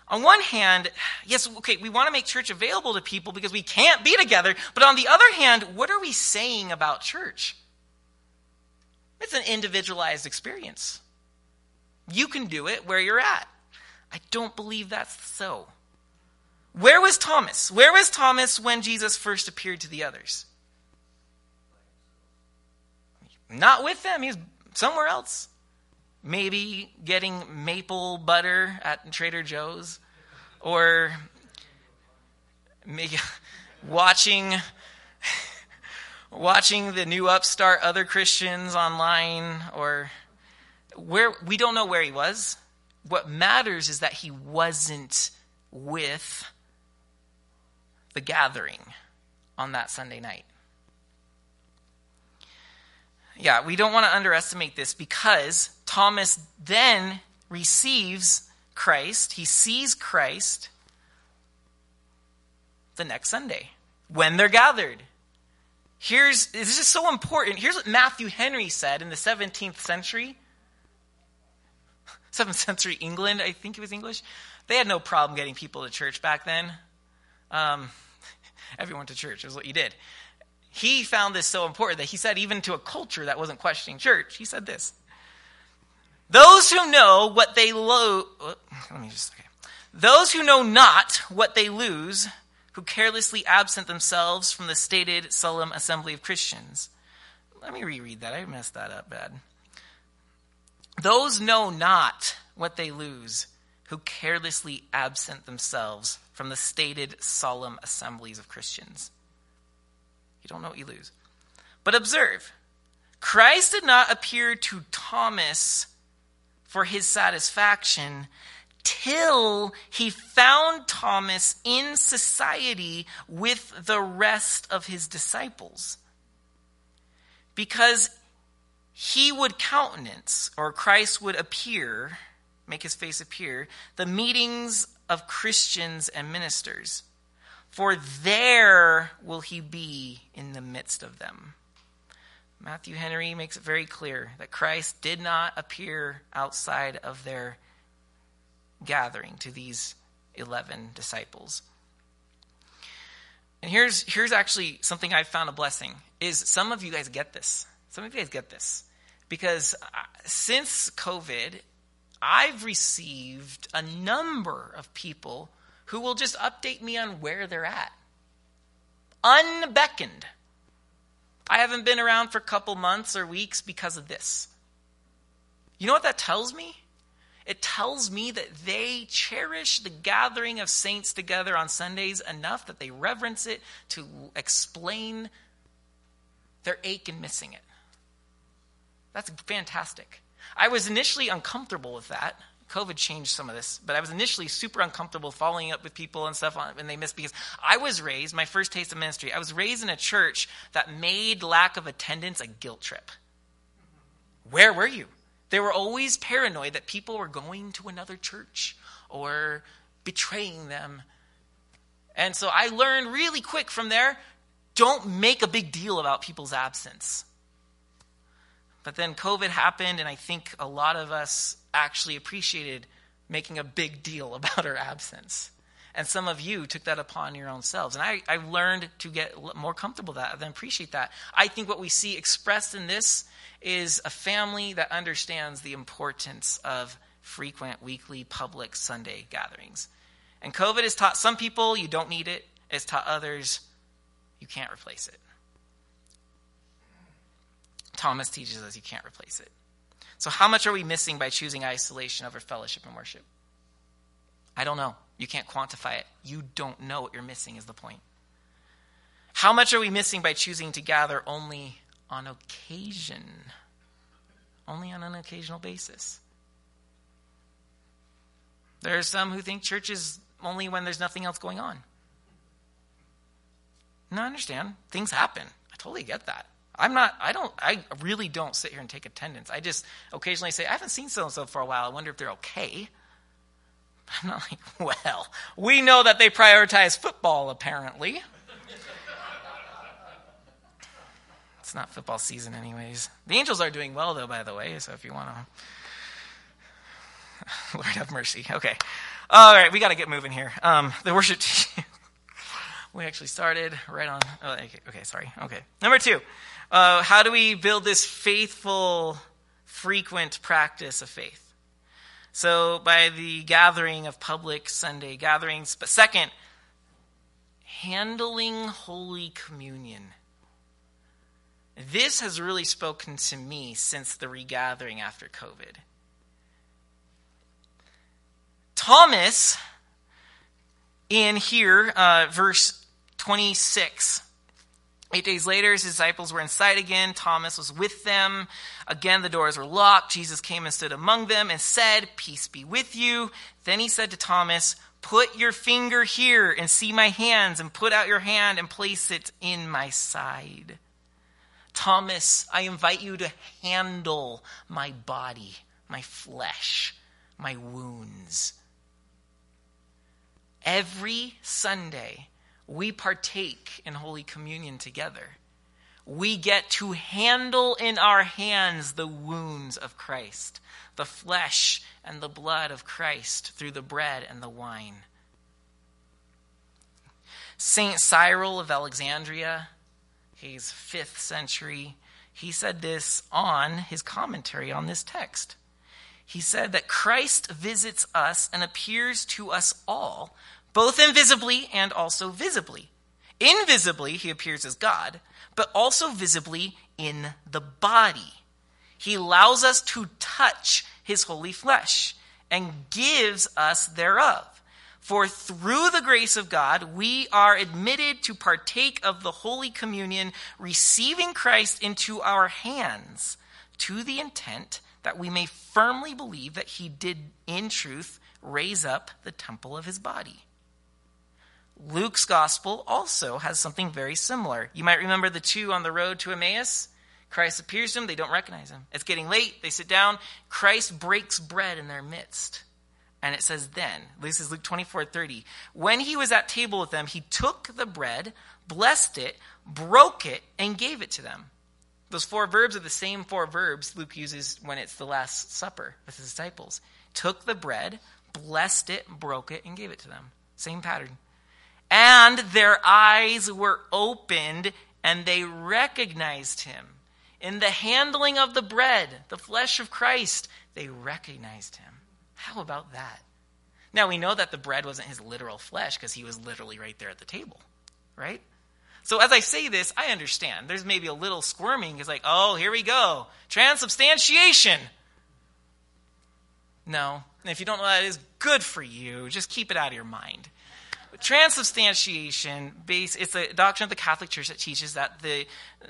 on one hand, yes, okay, we want to make church available to people because we can't be together. But on the other hand, what are we saying about church? It's an individualized experience. You can do it where you're at. I don't believe that's so. Where was Thomas? Where was Thomas when Jesus first appeared to the others? not with them. He's somewhere else. Maybe getting maple butter at Trader Joe's or maybe watching watching the new upstart other Christians online or where we don't know where he was. What matters is that he wasn't with the gathering on that Sunday night. Yeah, we don't want to underestimate this because Thomas then receives Christ. He sees Christ the next Sunday when they're gathered. Here's this is so important. Here's what Matthew Henry said in the 17th century. 7th century England, I think it was English. They had no problem getting people to church back then. Um, everyone to church is what you did. He found this so important that he said, even to a culture that wasn't questioning church, he said this Those who know what they lo- oh, let me just, okay. Those who know not what they lose who carelessly absent themselves from the stated solemn assembly of Christians. Let me reread that. I messed that up bad. Those know not what they lose who carelessly absent themselves from the stated solemn assemblies of Christians. You don't know what you lose. But observe, Christ did not appear to Thomas for his satisfaction till he found Thomas in society with the rest of his disciples. Because he would countenance, or Christ would appear, make his face appear, the meetings of Christians and ministers. For there will he be in the midst of them. Matthew Henry makes it very clear that Christ did not appear outside of their gathering to these 11 disciples. And here's, here's actually something I've found a blessing is some of you guys get this. Some of you guys get this. Because uh, since COVID, I've received a number of people who will just update me on where they're at. Unbeckoned. I haven't been around for a couple months or weeks because of this. You know what that tells me? it tells me that they cherish the gathering of saints together on Sundays enough that they reverence it to explain their ache in missing it. That's fantastic. I was initially uncomfortable with that. COVID changed some of this, but I was initially super uncomfortable following up with people and stuff when they missed because I was raised, my first taste of ministry, I was raised in a church that made lack of attendance a guilt trip. Where were you? They were always paranoid that people were going to another church or betraying them. And so I learned really quick from there don't make a big deal about people's absence. But then COVID happened, and I think a lot of us actually appreciated making a big deal about her absence. And some of you took that upon your own selves. And I, I learned to get more comfortable that and appreciate that. I think what we see expressed in this is a family that understands the importance of frequent weekly public Sunday gatherings. And COVID has taught some people you don't need it, it's taught others you can't replace it. Thomas teaches us you can't replace it. So, how much are we missing by choosing isolation over fellowship and worship? I don't know. You can't quantify it. You don't know what you're missing, is the point. How much are we missing by choosing to gather only on occasion, only on an occasional basis. There are some who think church is only when there's nothing else going on. No, I understand. Things happen. I totally get that. I'm not, I don't, I really don't sit here and take attendance. I just occasionally say, I haven't seen so and so for a while. I wonder if they're okay. I'm not like, well, we know that they prioritize football, apparently. It's not football season, anyways. The Angels are doing well, though, by the way, so if you want to. Lord have mercy. Okay. All right, we got to get moving here. Um, the worship. we actually started right on. Oh, okay, okay, sorry. Okay. Number two, uh, how do we build this faithful, frequent practice of faith? So, by the gathering of public Sunday gatherings. But second, handling Holy Communion this has really spoken to me since the regathering after COVID. Thomas, in here, uh, verse 26. Eight days later, his disciples were inside again. Thomas was with them. Again, the doors were locked. Jesus came and stood among them and said, Peace be with you. Then he said to Thomas, Put your finger here and see my hands, and put out your hand and place it in my side. Thomas, I invite you to handle my body, my flesh, my wounds. Every Sunday, we partake in Holy Communion together. We get to handle in our hands the wounds of Christ, the flesh and the blood of Christ through the bread and the wine. Saint Cyril of Alexandria, he's 5th century, he said this on his commentary on this text. He said that Christ visits us and appears to us all both invisibly and also visibly. Invisibly, he appears as God, but also visibly in the body. He allows us to touch his holy flesh and gives us thereof. For through the grace of God, we are admitted to partake of the Holy Communion, receiving Christ into our hands to the intent that we may firmly believe that he did, in truth, raise up the temple of his body. Luke's gospel also has something very similar. You might remember the two on the road to Emmaus. Christ appears to them, they don't recognize him. It's getting late, they sit down. Christ breaks bread in their midst. And it says, then, this is Luke 24 30. When he was at table with them, he took the bread, blessed it, broke it, and gave it to them. Those four verbs are the same four verbs Luke uses when it's the Last Supper with his disciples. Took the bread, blessed it, broke it, and gave it to them. Same pattern. And their eyes were opened, and they recognized him. In the handling of the bread, the flesh of Christ, they recognized him. How about that? Now, we know that the bread wasn't his literal flesh because he was literally right there at the table, right? So as I say this, I understand. There's maybe a little squirming. It's like, oh, here we go. Transubstantiation. No. And if you don't know that is, good for you. Just keep it out of your mind transubstantiation base it's a doctrine of the catholic church that teaches that the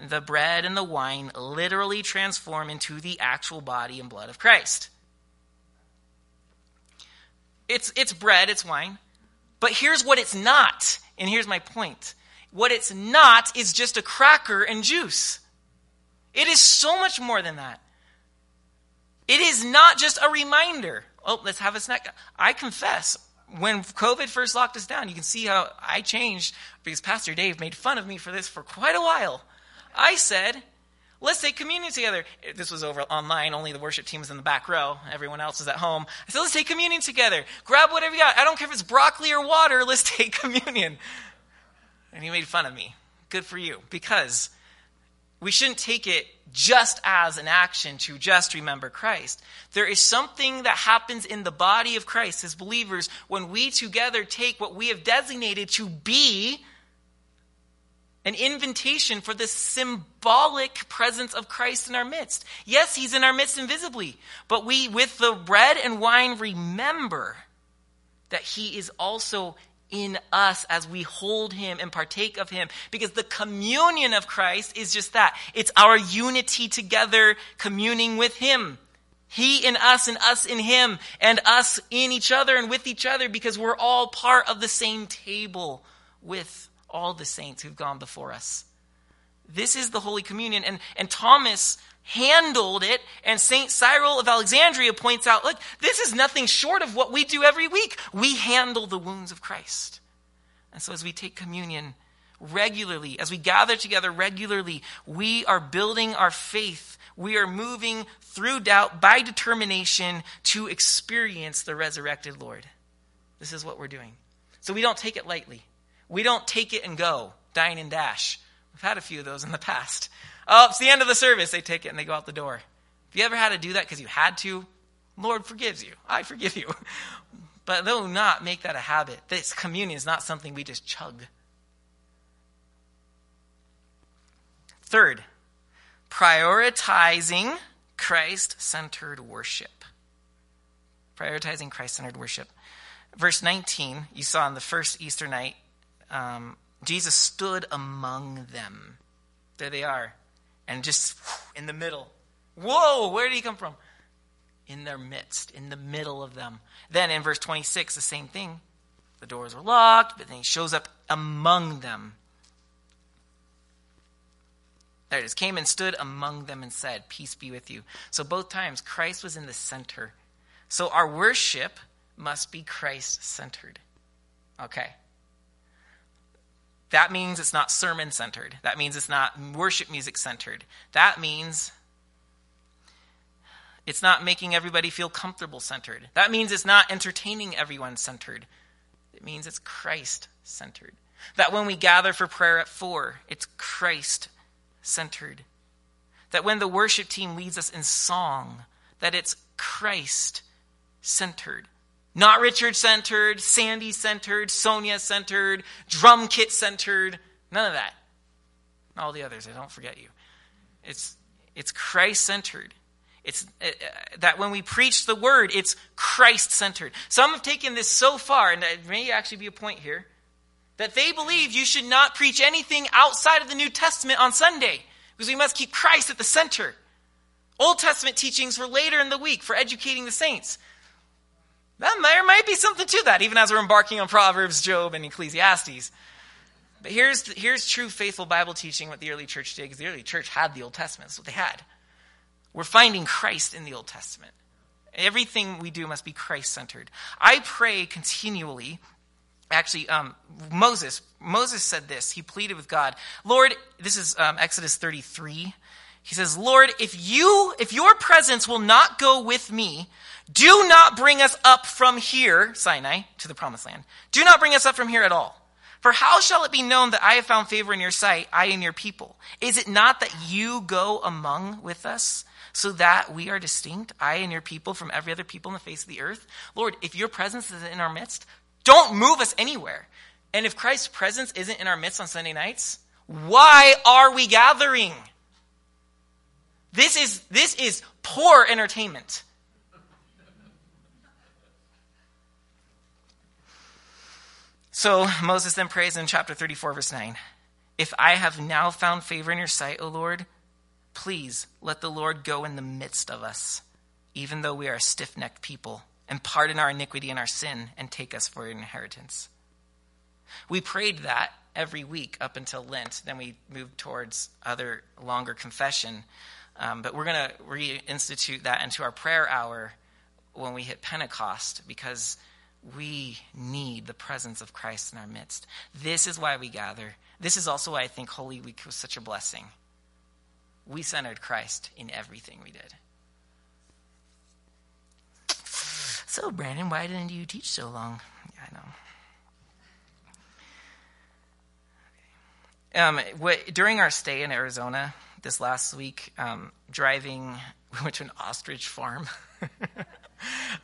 the bread and the wine literally transform into the actual body and blood of christ. It's it's bread it's wine but here's what it's not and here's my point. What it's not is just a cracker and juice. It is so much more than that. It is not just a reminder. Oh let's have a snack. I confess when COVID first locked us down, you can see how I changed because Pastor Dave made fun of me for this for quite a while. I said, let's take communion together. This was over online. Only the worship team was in the back row. Everyone else was at home. I said, let's take communion together. Grab whatever you got. I don't care if it's broccoli or water. Let's take communion. And he made fun of me. Good for you. Because we shouldn't take it just as an action to just remember Christ. There is something that happens in the body of Christ as believers when we together take what we have designated to be an invitation for the symbolic presence of Christ in our midst. Yes, he's in our midst invisibly, but we, with the bread and wine, remember that he is also in us as we hold him and partake of him because the communion of Christ is just that. It's our unity together communing with him. He in us and us in him and us in each other and with each other because we're all part of the same table with all the saints who've gone before us. This is the Holy Communion. And, and Thomas handled it. And St. Cyril of Alexandria points out look, this is nothing short of what we do every week. We handle the wounds of Christ. And so as we take communion regularly, as we gather together regularly, we are building our faith. We are moving through doubt by determination to experience the resurrected Lord. This is what we're doing. So we don't take it lightly. We don't take it and go, dine and dash. We've had a few of those in the past. Oh, it's the end of the service. They take it and they go out the door. If you ever had to do that because you had to, Lord forgives you. I forgive you. But do not make that a habit. This communion is not something we just chug. Third, prioritizing Christ centered worship. Prioritizing Christ centered worship. Verse 19, you saw on the first Easter night, um, Jesus stood among them. There they are. And just in the middle. Whoa, where did he come from? In their midst, in the middle of them. Then in verse 26, the same thing. The doors were locked, but then he shows up among them. There it is. Came and stood among them and said, Peace be with you. So both times, Christ was in the center. So our worship must be Christ centered. Okay. That means it's not sermon centered. That means it's not worship music centered. That means it's not making everybody feel comfortable centered. That means it's not entertaining everyone centered. It means it's Christ centered. That when we gather for prayer at four, it's Christ centered. That when the worship team leads us in song, that it's Christ centered. Not Richard centered, Sandy centered, Sonia centered, drum kit centered. None of that. All the others, I don't forget you. It's, it's Christ centered. It's uh, that when we preach the word, it's Christ centered. Some have taken this so far, and it may actually be a point here, that they believe you should not preach anything outside of the New Testament on Sunday because we must keep Christ at the center. Old Testament teachings for later in the week for educating the saints. Then there might be something to that, even as we're embarking on Proverbs, Job, and Ecclesiastes. But here's, here's true faithful Bible teaching, what the early church did, because the early church had the Old Testament. That's what they had. We're finding Christ in the Old Testament. Everything we do must be Christ centered. I pray continually. Actually, um, Moses, Moses said this. He pleaded with God, Lord, this is um, Exodus 33. He says, Lord, if you, if your presence will not go with me, do not bring us up from here, Sinai, to the promised land. Do not bring us up from here at all. For how shall it be known that I have found favor in your sight, I and your people? Is it not that you go among with us, so that we are distinct, I and your people, from every other people in the face of the earth? Lord, if your presence is in our midst, don't move us anywhere. And if Christ's presence isn't in our midst on Sunday nights, why are we gathering? This is, this is poor entertainment. So Moses then prays in chapter 34, verse 9 If I have now found favor in your sight, O Lord, please let the Lord go in the midst of us, even though we are a stiff necked people, and pardon our iniquity and our sin, and take us for your inheritance. We prayed that every week up until Lent. Then we moved towards other longer confession. Um, but we're going to reinstitute that into our prayer hour when we hit Pentecost because we need the presence of Christ in our midst. This is why we gather. This is also why I think Holy Week was such a blessing. We centered Christ in everything we did. So, Brandon, why didn't you teach so long? Yeah, I know. Um, what, during our stay in Arizona this last week, um, driving, we went to an ostrich farm.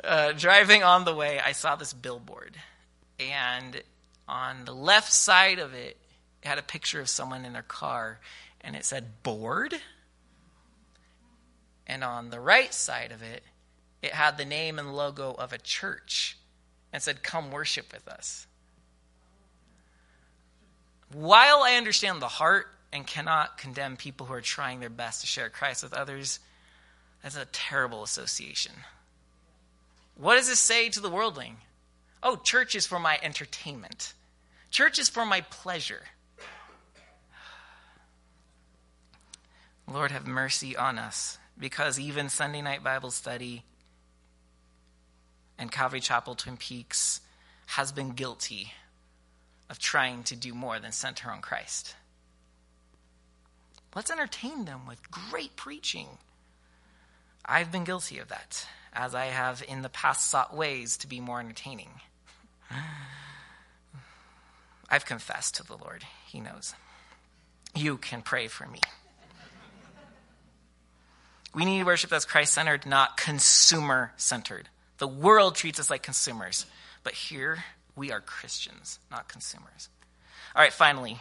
uh, driving on the way, I saw this billboard. And on the left side of it, it had a picture of someone in their car, and it said bored. And on the right side of it, it had the name and logo of a church and said, Come worship with us. While I understand the heart and cannot condemn people who are trying their best to share Christ with others, that's a terrible association. What does this say to the worldling? Oh, church is for my entertainment. Church is for my pleasure. Lord, have mercy on us because even Sunday night Bible study and Calvary Chapel Twin Peaks has been guilty of trying to do more than center on Christ. Let's entertain them with great preaching. I've been guilty of that as I have in the past sought ways to be more entertaining. I've confessed to the Lord. He knows. You can pray for me. We need worship that's Christ centered, not consumer centered. The world treats us like consumers, but here we are Christians, not consumers. All right, finally,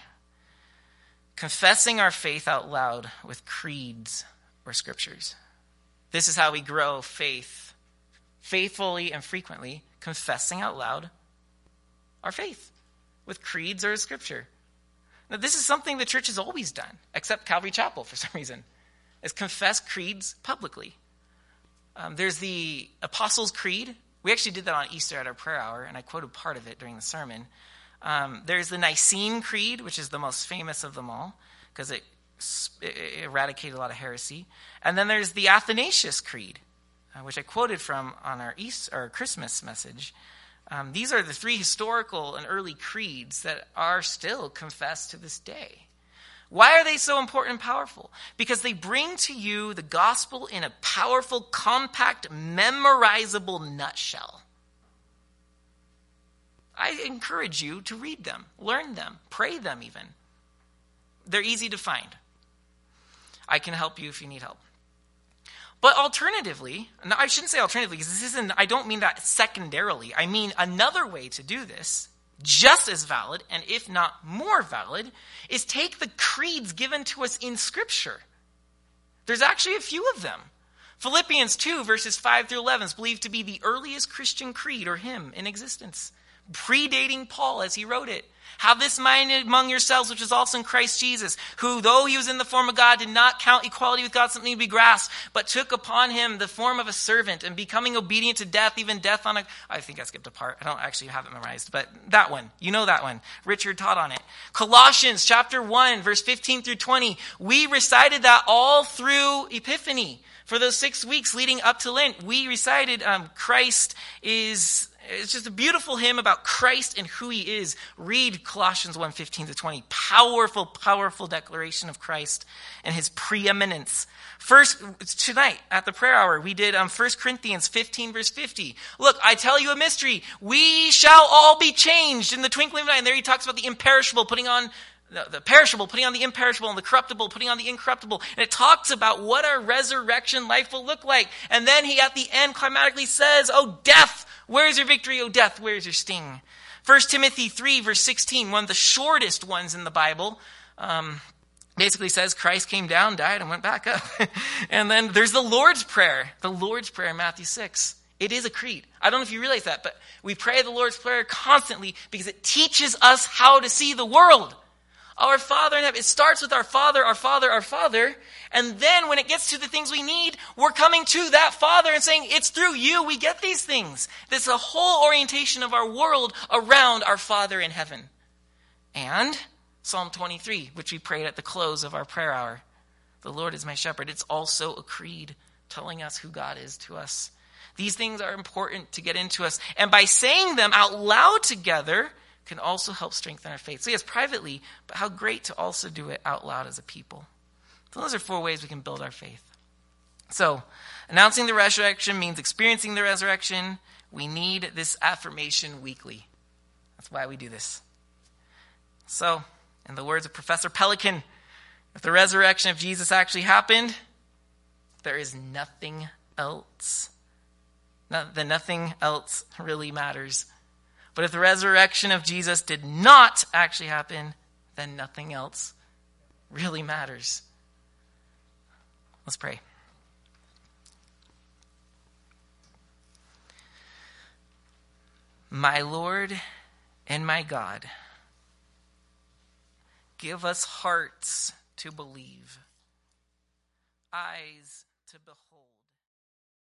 confessing our faith out loud with creeds or scriptures. This is how we grow faith faithfully and frequently, confessing out loud our faith with creeds or scripture. Now, this is something the church has always done, except Calvary Chapel for some reason, is confess creeds publicly. Um, there's the Apostles' Creed. We actually did that on Easter at our prayer hour, and I quoted part of it during the sermon. Um, there's the Nicene Creed, which is the most famous of them all, because it, it, eradicated a lot of heresy. And then there's the Athanasius Creed, uh, which I quoted from on our Easter, our Christmas message. Um, these are the three historical and early creeds that are still confessed to this day. Why are they so important and powerful? Because they bring to you the gospel in a powerful, compact, memorizable nutshell. I encourage you to read them, learn them, pray them even. They're easy to find. I can help you if you need help. But alternatively, no, I shouldn't say alternatively because this isn't, I don't mean that secondarily. I mean another way to do this, just as valid, and if not more valid, is take the creeds given to us in Scripture. There's actually a few of them. Philippians 2, verses 5 through 11 is believed to be the earliest Christian creed or hymn in existence, predating Paul as he wrote it. Have this mind among yourselves, which is also in Christ Jesus, who, though he was in the form of God, did not count equality with God something to be grasped, but took upon him the form of a servant, and becoming obedient to death, even death on a. I think I skipped a part. I don't actually have it memorized, but that one. You know that one. Richard taught on it. Colossians chapter 1, verse 15 through 20. We recited that all through Epiphany. For those six weeks leading up to Lent, we recited um, Christ is it's just a beautiful hymn about Christ and who he is. Read Colossians 1 15 to 20. Powerful, powerful declaration of Christ and his preeminence. First, tonight at the prayer hour, we did um, 1 Corinthians 15, verse 50. Look, I tell you a mystery. We shall all be changed in the twinkling of an eye. And there he talks about the imperishable putting on the, perishable, putting on the imperishable, and the corruptible, putting on the incorruptible. And it talks about what our resurrection life will look like. And then he, at the end, climatically says, Oh, death, where's your victory? Oh, death, where's your sting? 1 Timothy 3, verse 16, one of the shortest ones in the Bible, um, basically says Christ came down, died, and went back up. and then there's the Lord's Prayer, the Lord's Prayer in Matthew 6. It is a creed. I don't know if you realize that, but we pray the Lord's Prayer constantly because it teaches us how to see the world. Our Father in heaven. It starts with our Father, our Father, our Father. And then when it gets to the things we need, we're coming to that Father and saying, it's through you we get these things. This is a whole orientation of our world around our Father in heaven. And Psalm 23, which we prayed at the close of our prayer hour. The Lord is my shepherd. It's also a creed telling us who God is to us. These things are important to get into us. And by saying them out loud together, can also help strengthen our faith. So, yes, privately, but how great to also do it out loud as a people. So, those are four ways we can build our faith. So, announcing the resurrection means experiencing the resurrection. We need this affirmation weekly. That's why we do this. So, in the words of Professor Pelikan, if the resurrection of Jesus actually happened, there is nothing else. No, then nothing else really matters but if the resurrection of Jesus did not actually happen, then nothing else really matters. Let's pray. My Lord and my God, give us hearts to believe, eyes to behold.